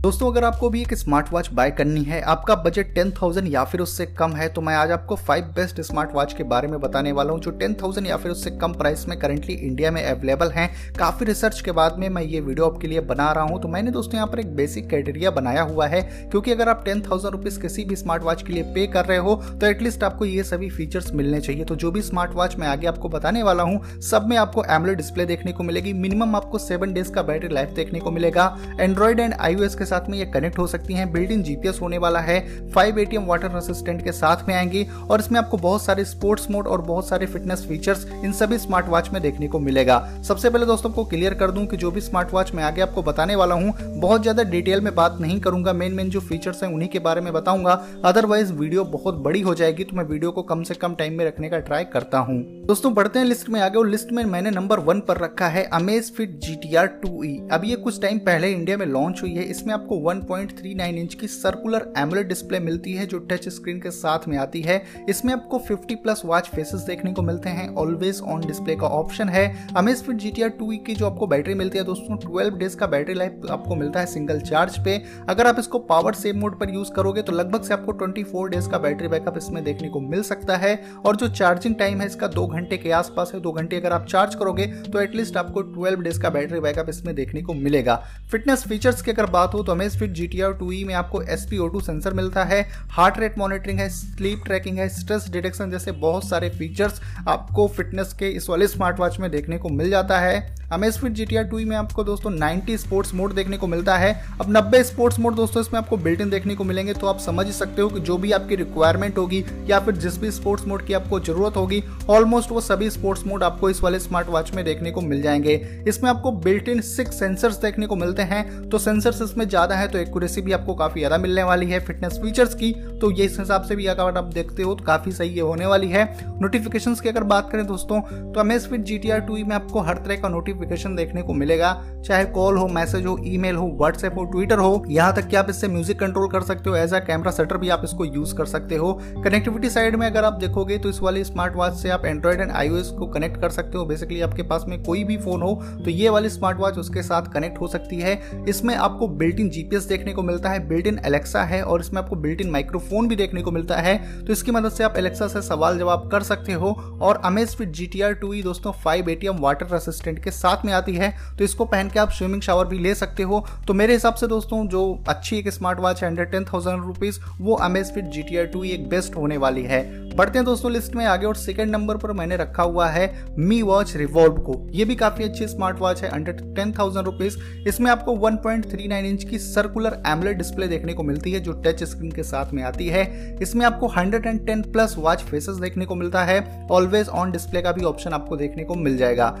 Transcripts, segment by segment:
दोस्तों, अगर आपको भी एक स्मार्ट वॉच बाय करनी है, आपका बजट टेन थाउज़ेंड या फिर उससे कम है तो मैं आज आपको फाइव बेस्ट स्मार्ट वॉच के बारे में बताने वाला हूँ, जो टेन थाउज़ेंड या फिर उससे कम प्राइस में करंटली इंडिया में अवेलेबल हैं। काफ़ी रिसर्च के बाद में मैं ये वीडियो आपके लिए बना रहा हूँ। तो मैंने दोस्तों यहाँ पर एक बेसिक क्राइटेरिया बनाया हुआ है, क्योंकि अगर आप टेन थाउज़ेंड किसी भी स्मार्ट वॉच के लिए पे कर रहे हो तो एटलीस्ट आपको ये सभी फीचर्स मिलने चाहिए। तो जो भी स्मार्ट वॉच मैं आगे आपको बताने वाला हूँ, सब में आपको एमले डिस्प्ले देखने को मिलेगी। मिनिमम आपको सेवन डेज़ का बैटरी लाइफ देखने को मिलेगा। एंड्रॉइड एंड आईओएस के साथ में ये कनेक्ट हो सकती हैं। बिल्ट इन जीपीएस होने वाला है। फाइव एटीएम वाटर असिस्टेंट के साथ में आएँगी और इसमें आपको बहुत सारे स्पोर्ट्स मोड और बहुत सारे फिटनेस फीचर्स इन सभी स्मार्ट वॉच में देखने को मिलेगा। सबसे पहले दोस्तों को क्लियर कर दूँ कि जो भी स्मार्ट वॉच मैं आगे आपको बताने वाला हूँ, बहुत ज़्यादा डिटेल में बात नहीं करूँगा। मेन मेन जो फीचर्स हैं उन्हीं के बारे में बताऊँगा। अदरवाइज़ वीडियो बहुत बड़ी हो जाएगी तो मैं वीडियो को कम से कम टाइम में रखने का ट्राई करता हूँ। दोस्तों बढ़ते हैं लिस्ट में आगे और लिस्ट में मैंने नंबर वन पर रखा है Amazfit G T R two E अब ये कुछ टाइम पहले इंडिया में लॉन्च हुई है। इसमें आपको 1.39 इंच की सर्कुलर एमुलेट डिस्प्ले मिलती है, जो टच स्क्रीन के साथ में आती है। इसमें आपको 50 प्लस वॉच फेसेस देखने को मिलते हैं। ऑलवेज ऑन डिस्प्ले का ऑप्शन है। अमेज फिट जी टी की जो आपको बैटरी मिलती है, दोस्तों 12 डेज़ का बैटरी लाइफ आपको मिलता है सिंगल चार्ज पे। अगर आप इसको पावर सेव मोड पर यूज़ करोगे तो लगभग से आपको 24 डेज़ का बैटरी बैकअप इसमें देखने को मिल सकता है। और जो चार्जिंग टाइम है, इसका दो घंटे के आसपास है। दो घंटे अगर आप चार्ज करोगे तो एटलीस्ट आपको 12 डेज़ का बैटरी बैकअप इसमें देखने को मिलेगा। फिटनेस फीचर्स की अगर बात हो तो Amazfit G T R two E में आपको S P O two sensor मिलता है हार्ट रेट मॉनिटरिंग है स्लीप ट्रैकिंग है स्ट्रेस डिटेक्शन जैसे बहुत सारे फीचर्स आपको फिटनेस के इस वाले स्मार्ट वॉच में देखने को मिल जाता है। Amazfit G T R two में आपको दोस्तों 90 स्पोर्ट्स मोड देखने को मिलता है। अब 90 स्पोर्ट्स मोड दोस्तों इसमें आपको बिल्ट इन देखने को मिलेंगे तो आप समझ ही सकते हो कि जो भी आपकी रिक्वायरमेंट होगी या फिर जिस भी स्पोर्ट्स मोड की आपको ज़रूरत होगी ऑलमोस्ट वो सभी स्पोर्ट्स मोड आपको इस वाले स्मार्ट वॉच में देखने को मिल जाएँगे। इसमें आपको बिल्ट इन सिक्स सेंसर्स देखने को मिलते हैं तो सेंसर्स इसमें ज़्यादा है तो एक्यूरेसी भी आपको काफ़ी ज़्यादा मिलने वाली है फिटनेस फीचर्स की तो ये इस हिसाब से भी अगर आप देखते हो तो काफ़ी सही ये होने वाली है। नोटिफिकेशन की अगर बात करें दोस्तों तो अमेजफिट जी टी आर में आपको हर तरह का नोटिफिकेशन देखने को मिलेगा। चाहे कॉल हो मैसेज हो ईमेल हो व्हाट्सएप हो ट्विटर हो, यहाँ तक कि आप इससे म्यूज़िक कंट्रोल कर सकते हो। एज अ कैमरा सेटर भी आप इसको यूज़ कर सकते हो। कनेक्टिविटी साइड में अगर आप देखोगे तो इस वाली स्मार्ट वॉच से आप एंड्रॉइड एंड आईओएस को कनेक्ट कर सकते हो। बेसिकली आपके पास में कोई भी फ़ोन हो तो ये वाली स्मार्ट वॉच उसके साथ कनेक्ट हो सकती है। इसमें आपको बिल्ट इन जीपीएस देखने को मिलता है। बिल्ट इन एलेक्सा है और इसमें आपको बिल्ट इन माइक्रोफोन भी देखने को मिलता है। तो इसकी मदद से आप एलेक्सा से सवाल जवाब कर सकते हो। और Amazfit G T R two दोस्तों फाइव एटीएम वाटर असिस्टेंट के साथ में आती है तो इसको पहन के आप स्विमिंग शावर भी ले सकते हो। तो मेरे हिसाब से दोस्तों, जो अच्छी एक स्मार्ट वॉच है अंडर टेन थाउज़ेंड रुपीज़ वो Amazfit G T R two एक बेस्ट होने वाली है। बढ़ते हैं दोस्तों लिस्ट में, आगे और सेकंड नंबर पर मैंने रखा हुआ है मी वॉच रिवॉल्व को। ये भी काफ़ी अच्छी स्मार्ट वॉच है अंडर टेन थाउज़ेंड रुपीज़ इसमें आपको 1.39 इंच की सर्कुलर एमलेट डिस्प्ले देखने को मिलती है, जो टच स्क्रीन के साथ में आती है। इसमें आपको 110 प्लस वॉच फेसेस देखने को मिलता है। ऑलवेज ऑन डिस्प्ले का भी ऑप्शन आपको देखने को मिल जाएगा।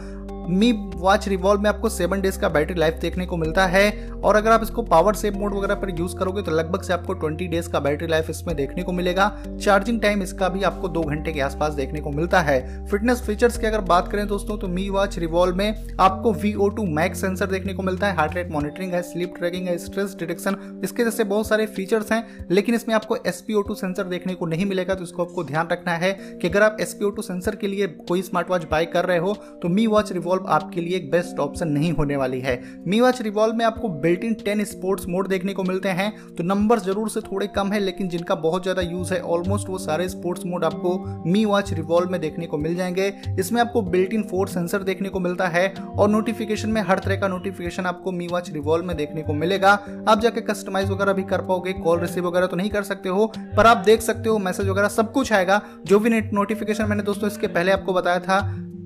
मी वॉच रिवॉल्व में आपको सेवन डेज़ का बैटरी लाइफ देखने को मिलता है। और अगर आप इसको पावर सेव मोड वगैरह पर यूज़ करोगे तो लगभग से आपको 20 डेज़ का बैटरी लाइफ इसमें देखने को मिलेगा। चार्जिंग टाइम इसका भी आपको दो घंटे के आसपास देखने को मिलता है। फिटनेस फीचर्स की अगर बात करें दोस्तों तो मी वॉच रिवॉल्व में आपको V O two max sensor देखने को मिलता है। हार्ट रेट मॉनिटरिंग है स्लीप ट्रैकिंग है स्ट्रेस डिटेक्शन इसके जैसे बहुत सारे फीचर्स हैं, लेकिन इसमें आपको टू सेंसर देखने को नहीं मिलेगा तो इसको आपको ध्यान रखना है कि अगर आप टू सेंसर के लिए कोई स्मार्ट वॉच बाय कर रहे हो तो मी वॉच रिवॉल्व आपके लिए एक बेस्ट ऑप्शन नहीं होने वाली है। मी वॉच रिवॉल्व में आपको built in ten sports mode देखने को मिलते हैं। तो नंबर ज़रूर से थोड़े कम है, लेकिन जिनका बहुत ज़्यादा यूज़ है ऑलमोस्ट वो सारे स्पोर्ट्स मोड आपको मी वॉच रिवॉल्व में देखने को मिल जाएँगे। इसमें आपको बिल्ट इन फोर सेंसर देखने को मिलता है और नोटिफिकेशन में हर तरह का नोटिफिकेशन आपको मी वॉच रिवॉल्व में देखने को मिलेगा। आप जाके कस्टमाइज वगैरह भी कर पाओगे कॉल रिसीव वगैरह तो नहीं कर सकते हो, पर आप देख सकते हो मैसेज वगैरह सब कुछ आएगा। जो भी नोटिफिकेशन मैंने दोस्तों इसके पहले आपको बताया था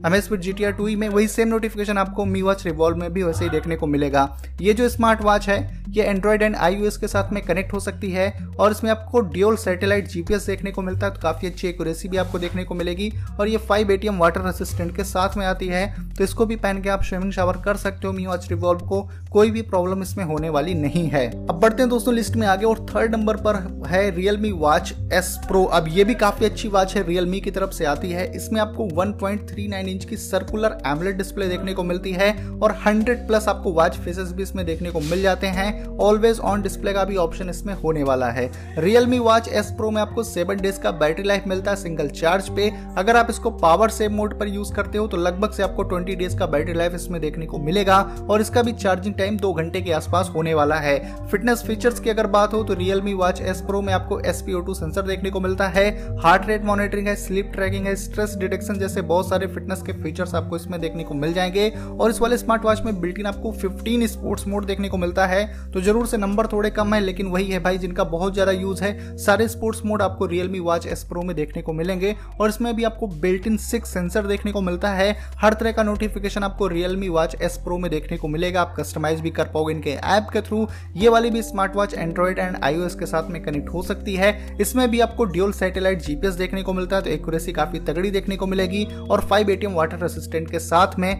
Amazfit G T R two में वही सेम नोटिफिकेशन आपको मी वॉच रिवॉल्व में भी वैसे ही देखने को मिलेगा। ये जो स्मार्ट वॉच है, ये एंड्रॉइड एंड आई के साथ में कनेक्ट हो सकती है और इसमें आपको ड्यूल सैटेलाइट जीपीएस देखने को मिलता है तो काफ़ी अच्छी एक्यूरेसी भी आपको देखने को मिलेगी और ये फाइव एटीएम वाटर असिस्टेंट के साथ में आती है तो इसको भी पहन के आप स्विमिंग शावर कर सकते हो मी वॉच रिवॉल्व को, कोई भी प्रॉब्लम इसमें होने वाली नहीं है। अब बढ़ते हैं दोस्तों लिस्ट में आगे और थर्ड नंबर पर है रियलमी वॉच एस प्रो अब ये भी काफ़ी अच्छी वॉच है रियलमी की तरफ़ से आती है। इसमें आपको 1.39 इंच की सर्कुलर एमलेट डिस्प्ले देखने को मिलती है और 100 प्लस आपको वॉच फेसेस भी इसमें देखने को मिल जाते हैं। ऑलवेज ऑन डिस्प्ले का भी ऑप्शन इसमें होने वाला है। रियलमी वॉच एस प्रो में आपको सेवन डेज़ का बैटरी लाइफ मिलता है सिंगल चार्ज पे। अगर आप इसको पावर सेव मोड पर यूज़ करते हो तो लगभग से आपको ट्वेंटी डेज़ का बैटरी लाइफ इसमें देखने को मिलेगा और इसका भी चार्जिंग टाइम दो घंटे के आसपास होने वाला है। फिटनेस फीचर्स की अगर बात हो तो रियलमी वॉच एस प्रो में आपको एसपीओ सेंसर देखने को मिलता है। हार्ट रेट मॉनिटरिंग है स्लीप ट्रैकिंग है स्ट्रेस डिटेक्शन जैसे बहुत सारे फिटनेस के फीचर्स आपको इसमें देखने को मिल जाएँगे। और इस वाले स्मार्ट वॉच में बिल्ट इन आपको 15 स्पोर्ट्स मोड देखने को मिलता है। तो ज़रूर से नंबर थोड़े कम है, लेकिन वही है भाई जिनका बहुत ज़्यादा यूज़ है। सारे स्पोर्ट्स मोड आपको रियलमी वॉच एस प्रो में देखने को मिलेंगे। और इसमें भी आपको बिल्ट इन सिक्स सेंसर देखने को मिलता है। हर तरह का नोटिफिकेशन आपको रियलमी वॉच एस प्रो में देखने को मिलेगा। आप कस्टमाइज भी कर पाओगे इनके ऐप के थ्रू ये वाली भी smart watch Android and iOS के साथ में कनेक्ट हो सकती है। इसमें भी आपको ड्यूल सैटेलाइट जीपीएस देखने को मिलता है तो एक्यूरेसी काफ़ी तगड़ी देखने को मिलेगी। और फाइव एटीएम वाटर रेसिस्टेंट के साथ में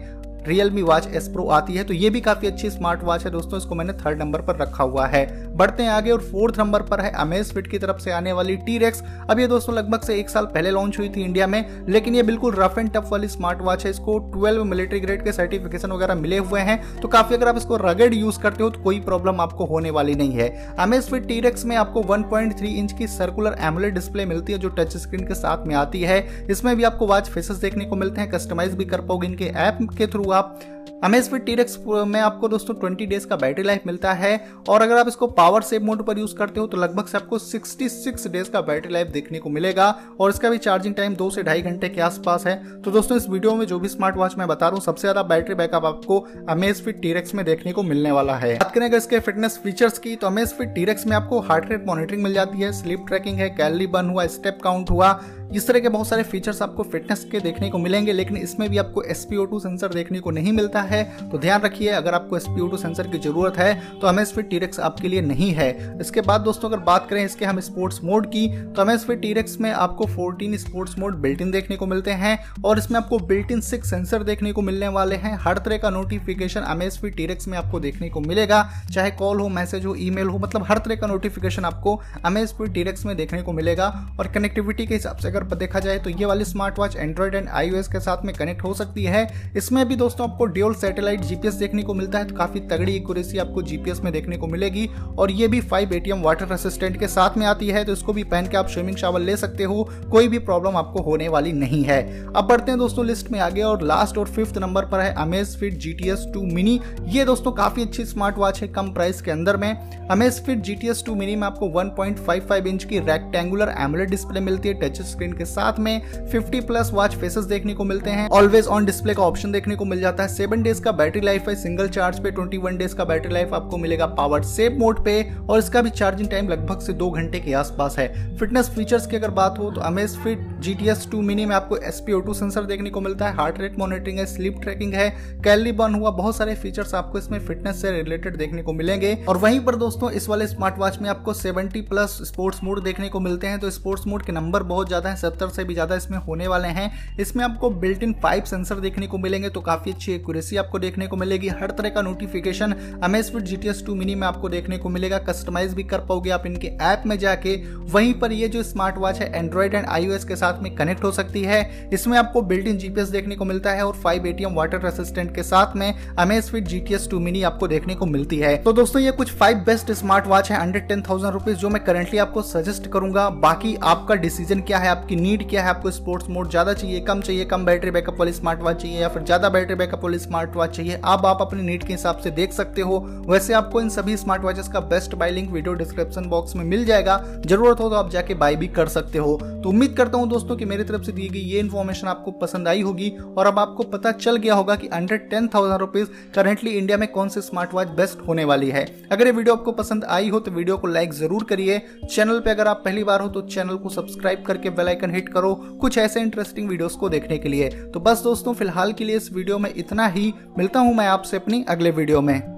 रियलमी वॉच एस प्रो आती है तो ये भी काफ़ी अच्छी स्मार्ट वॉच है दोस्तों, इसको मैंने थर्ड नंबर पर रखा हुआ है। बढ़ते हैं आगे और फोर्थ नंबर पर है अमेज फिट की तरफ़ से आने वाली टी रेक्स अब ये दोस्तों लगभग से एक साल पहले लॉन्च हुई थी इंडिया में, लेकिन ये बिल्कुल रफ एंड टफ वाली स्मार्ट वॉच है। इसको ट्वेल्व मिलिट्री ग्रेड के सर्टिफिकेशन वगैरह मिले हुए हैं तो काफ़ी अगर आप इसको रगेड यूज़ करते हो तो कोई प्रॉब्लम आपको होने वाली नहीं है। अमेज फिट टी रेक्स में आपको 1.3 इंच की सर्कुलर एमुलेट डिस्प्ले मिलती है, जो टच स्क्रीन के साथ में आती है। इसमें भी आपको वॉच फेसेस देखने को मिलते हैं कस्टमाइज भी कर पाओगे इनके ऐप के थ्रू आप अमेजफिट टीरेक्स में आपको दोस्तों 20 डेज़ का बैटरी लाइफ मिलता है और अगर आप इसको पावर सेव मोड पर यूज़ करते हो तो लगभग से आपको 66 डेज़ का बैटरी लाइफ देखने को मिलेगा और इसका भी चार्जिंग टाइम दो से ढाई घंटे के आसपास है। तो दोस्तों, इस वीडियो में जो भी स्मार्ट वॉच मैं बता रहा हूँ, सबसे ज़्यादा बैटरी बैकअप आपको अमेजफिट टीरेक्स में देखने को मिलने वाला है। बात करें इसके फिटनेस फीचर्स की तो अमेजफिट टीरेक्स में आपको हार्ट रेट मॉनिटरिंग मिल जाती है स्लीप ट्रैकिंग है, कैलरी बर्न हुआ स्टेप काउंट हुआ इस तरह के बहुत सारे फीचर्स आपको फिटनेस के देखने को मिलेंगे, लेकिन इसमें भी आपको एसपीओ सेंसर देखने को नहीं मिलता है। तो ध्यान रखिए, अगर आपको एसपीओ सेंसर की ज़रूरत है तो हमें फिट टीरेक्स आपके लिए नहीं है। इसके बाद दोस्तों, अगर बात करें इसके हम स्पोर्ट्स मोड की तो एम फिट टीरेक्स में आपको 14 स्पोर्ट्स मोड बिल्ट इन देखने को मिलते हैं, और इसमें आपको बिल्ट इन सिक्स सेंसर देखने को मिलने वाले हैं। हर तरह का नोटिफिकेशन एम फिट टीरेक्स में आपको देखने को मिलेगा, चाहे कॉल हो मैसेज हो ईमेल हो मतलब हर तरह का नोटिफिकेशन आपको एम फिट टीरेक्स में देखने को मिलेगा, और कनेक्टिविटी के हिसाब से अगर देखा जाए तो ये वाली smart watch Android and iOS के साथ में कनेक्ट हो सकती है। इसमें भी दोस्तों आपको ड्यूल सैटेलाइट जीपीएस देखने को मिलता है तो काफ़ी तगड़ी एक्यूरेसी आपको जीपीएस में देखने को मिलेगी। और ये भी फाइव एटीएम वाटर असिस्टेंट के साथ में आती है तो इसको भी पहन के आप स्विमिंग शावर ले सकते हो। कोई भी प्रॉब्लम आपको होने वाली नहीं है। अब बढ़ते हैं दोस्तों लिस्ट में आगे, और लास्ट और फिफ्थ नंबर पर है Amazfit G T S two mini ये दोस्तों काफ़ी अच्छी स्मार्ट वॉच है कम प्राइस के अंदर में। Amazfit G T S two mini में आपको 1.55 इंच की रेक्टेंगुलर एमुलेट डिस्प्ले मिलती है टच स्क्रीन के साथ में 50 प्लस वॉच फेसेस देखने को मिलते हैं। ऑलवेज ऑन डिस्प्ले का ऑप्शन देखने को मिल जाता है। सेवन डेज़ का बैटरी लाइफ है। सिंगल चार्ज पे 21 डेज़ का बैटरी लाइफ आपको मिलेगा पावर सेव मोड पे। और इसका भी चार्जिंग टाइम लगभग से दो घंटे के आसपास है। फिटनेस फीचर्स की अगर बात हो तो Amazfit G T S two mini में आपको एसपीओ सेंसर देखने को मिलता है। हार्ट रेट मॉनिटरिंग है। स्लीप ट्रैकिंग है। कैलरी बर्न हुआ बहुत सारे फीचर्स आपको इसमें फिटनेस से रिलेटेड देखने को मिलेंगे। और वहीं पर दोस्तों, इस वाले स्मार्ट वॉच में आपको 70 प्लस स्पोर्ट्स मोड देखने को मिलते हैं। तो स्पोर्ट्स मोड के नंबर बहुत ज़्यादा सत्तर से भी ज़्यादा इसमें होने वाले हैं। इसमें आपको बिल्ट इन फाइव सेंसर देखने को मिलेंगे तो काफ़ी अच्छी एक्यूरेसी आपको देखने को मिलेगी। हर तरह का notification Amazfit G T two mini में आपको देखने को मिलेगा। कस्टमाइज भी कर पाओगे आप इनके ऐप में जाके। वहीं पर ये जो स्मार्ट वॉच है एंड्रॉइड एंड आईओएस के साथ में कनेक्ट हो सकती है। इसमें आपको बिल्ट इन जीपीएस देखने को मिलता है और फाइव एटीएम वाटर असिस्टेंट के साथ में Amazfit G T two mini आपको देखने को मिलती है। तो दोस्तों, ये कुछ फाइव बेस्ट स्मार्ट वॉच है अंडर टेन थाउज़ेंड रुपीज़ जो मैं करंटली आपको सजेस्ट करूँगा। बाकी आपका डिसीज़न क्या है आपकी नीड क्या है, आपको स्पोर्ट्स मोड ज़्यादा चाहिए, कम चाहिए, कम बैटरी बैकअप वाली स्मार्ट वॉच चाहिए या फिर ज़्यादा बैटरी बैकअप वाली स्मार्ट वॉच चाहिए अब आप अपनी नीड के हिसाब से देख सकते हो। वैसे आपको इन सभी स्मार्ट वॉचेस का best buy link video description box में मिल जाएगा। ज़रूरत हो तो आप जाके बाई भी कर सकते हो। तो उम्मीद करता हूँ दोस्तों की मेरी तरफ़ से दी गई ये इन्फॉर्मेशन आपको पसंद आई होगी और अब आपको पता चल गया होगा कि under ten thousand rupees currently India में कौन सी स्मार्ट वॉच बेस्ट होने वाली है। अगर ये वीडियो आपको पसंद आई हो तो वीडियो को लाइक ज़रूर करिए। चैनल पर अगर आप पहली बार हो तो चैनल को सब्सक्राइब करके बेल आइकन हिट करो कुछ ऐसे इंटरेस्टिंग वीडियोस को देखने के लिए। तो बस दोस्तों, फ़िलहाल के लिए इस वीडियो में इतना ही। मिलता हूँ मैं आपसे अपनी अगले वीडियो में।